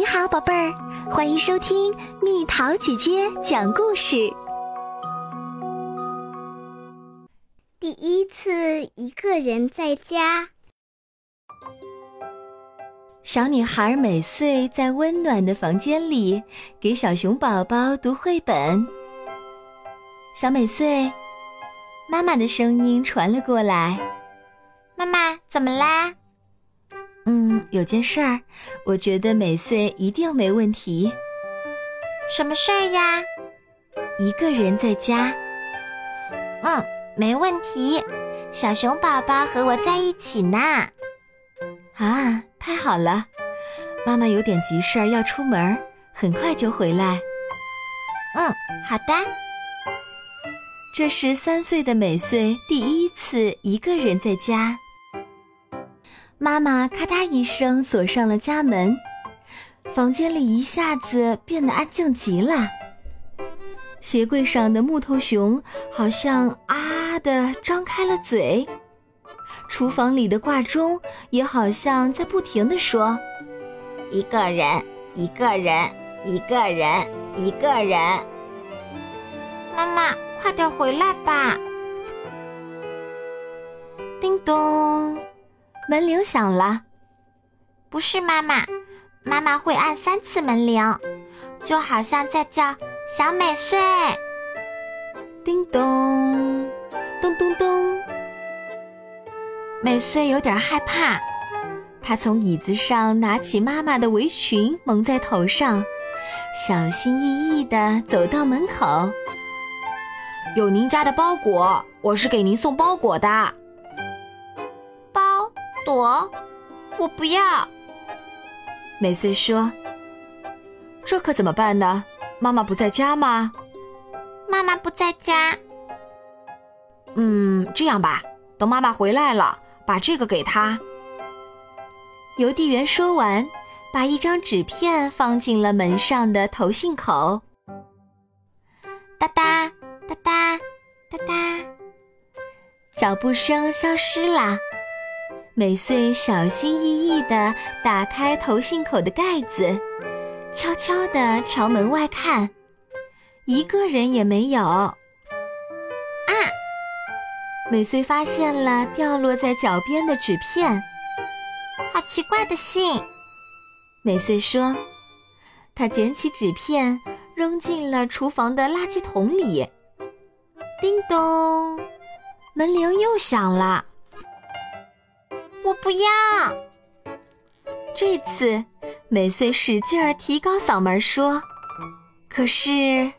你好，宝贝儿，欢迎收听蜜桃姐姐讲故事。第一次一个人在家，小女孩美穗在温暖的房间里给小熊宝宝读绘本。小美穗，妈妈的声音传了过来：“妈妈，怎么啦？”嗯，有件事儿，我觉得美穗一定没问题。什么事儿呀？一个人在家。嗯，没问题。小熊宝宝和我在一起呢。啊，太好了！妈妈有点急事儿要出门，很快就回来。嗯，好的。这是三岁的美穗第一次一个人在家。妈妈咔嗒一声锁上了家门，房间里一下子变得安静极了。鞋柜上的木头熊好像啊的张开了嘴，厨房里的挂钟也好像在不停的说：“一个人，一个人，一个人，一个人。”妈妈，快点回来吧！叮咚。门铃响了，不是妈妈，妈妈会按三次门铃，就好像在叫小美穗。叮咚，咚咚咚。美穗有点害怕，她从椅子上拿起妈妈的围裙蒙在头上，小心翼翼地走到门口。有您家的包裹，我是给您送包裹的。朵，我不要。美穗说：“这可怎么办呢？妈妈不在家吗？”妈妈不在家。嗯，这样吧，等妈妈回来了，把这个给她。邮递员说完，把一张纸片放进了门上的投信口。哒哒哒哒哒哒，脚步声消失了。美穗小心翼翼地打开投信口的盖子，悄悄地朝门外看，一个人也没有。啊！美穗发现了掉落在脚边的纸片，好奇怪的信。美穗说：“她捡起纸片，扔进了厨房的垃圾桶里。”叮咚，门铃又响了。我不要。这次，美穗使劲儿提高嗓门说：“可是，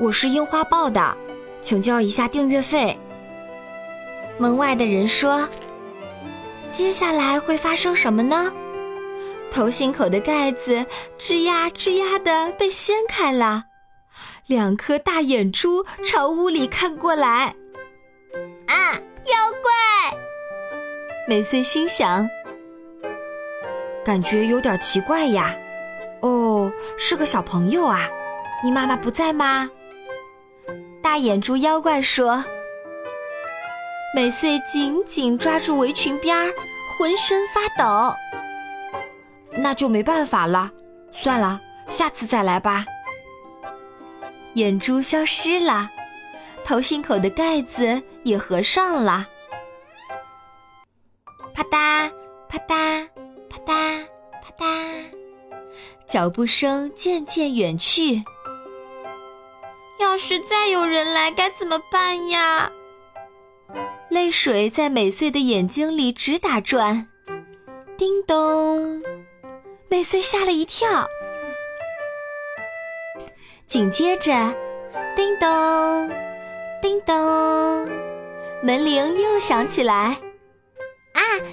我是樱花报的，请交一下订阅费。”门外的人说：“接下来会发生什么呢？”头信口的盖子吱呀吱呀的被掀开了，两颗大眼珠朝屋里看过来。美穗心想：“感觉有点奇怪呀。”哦，是个小朋友啊。你妈妈不在吗？大眼珠妖怪说。美穗紧紧抓住围裙边儿，浑身发抖。那就没办法了，算了，下次再来吧。眼珠消失了，头信口的盖子也合上了。啪嗒，啪嗒，啪嗒，啪嗒，脚步声渐渐远去。要是再有人来，该怎么办呀？泪水在美穗的眼睛里直打转。叮咚，美穗吓了一跳。紧接着，叮咚，叮咚，门铃又响起来。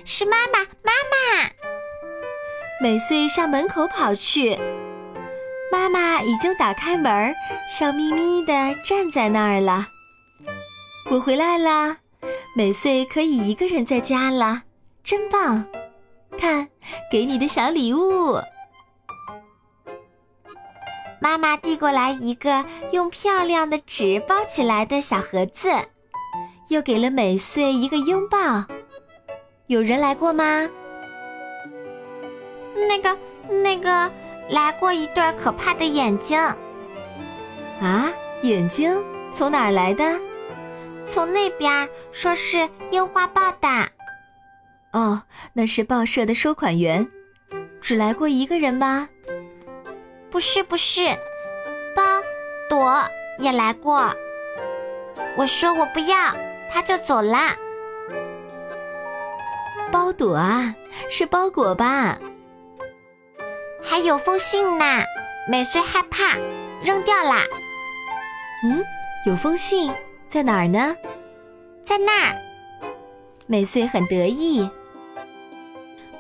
是妈妈！妈妈，美穗向门口跑去，妈妈已经打开门，笑眯眯的站在那儿了。我回来啦，美穗可以一个人在家了，真棒！看，给你的小礼物。妈妈递过来一个用漂亮的纸包起来的小盒子，又给了美穗一个拥抱。有人来过吗？那个那个，来过一对可怕的眼睛。啊，眼睛从哪儿来的？从那边，说是樱花报的。哦，那是报社的收款员。只来过一个人吗？不是，不是，包朵也来过。我说我不要，他就走啦。包朵啊，是包裹吧？还有封信呢，美穗害怕，扔掉啦。嗯，有封信在哪儿呢？在那儿。美穗很得意。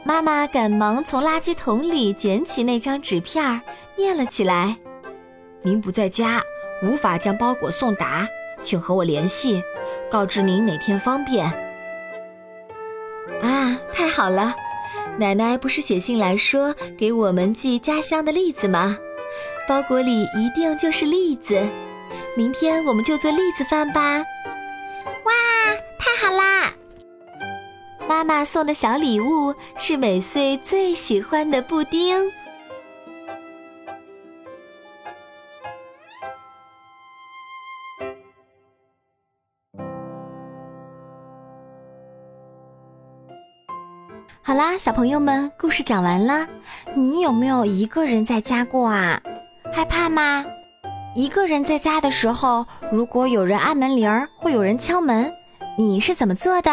妈妈赶忙从垃圾桶里捡起那张纸片，念了起来：“您不在家，无法将包裹送达，请和我联系，告知您哪天方便。”啊，太好了！奶奶不是写信来说给我们寄家乡的栗子吗？包裹里一定就是栗子。明天我们就做栗子饭吧！哇，太好啦！妈妈送的小礼物是美穗最喜欢的布丁。好啦，小朋友们，故事讲完了。你有没有一个人在家过啊？害怕吗？一个人在家的时候，如果有人按门铃儿，会有人敲门，你是怎么做的？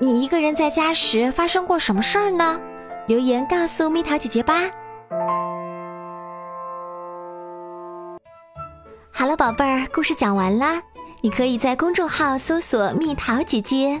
你一个人在家时发生过什么事儿呢？留言告诉蜜桃姐姐吧。好了，宝贝儿，故事讲完啦。你可以在公众号搜索“蜜桃姐姐”。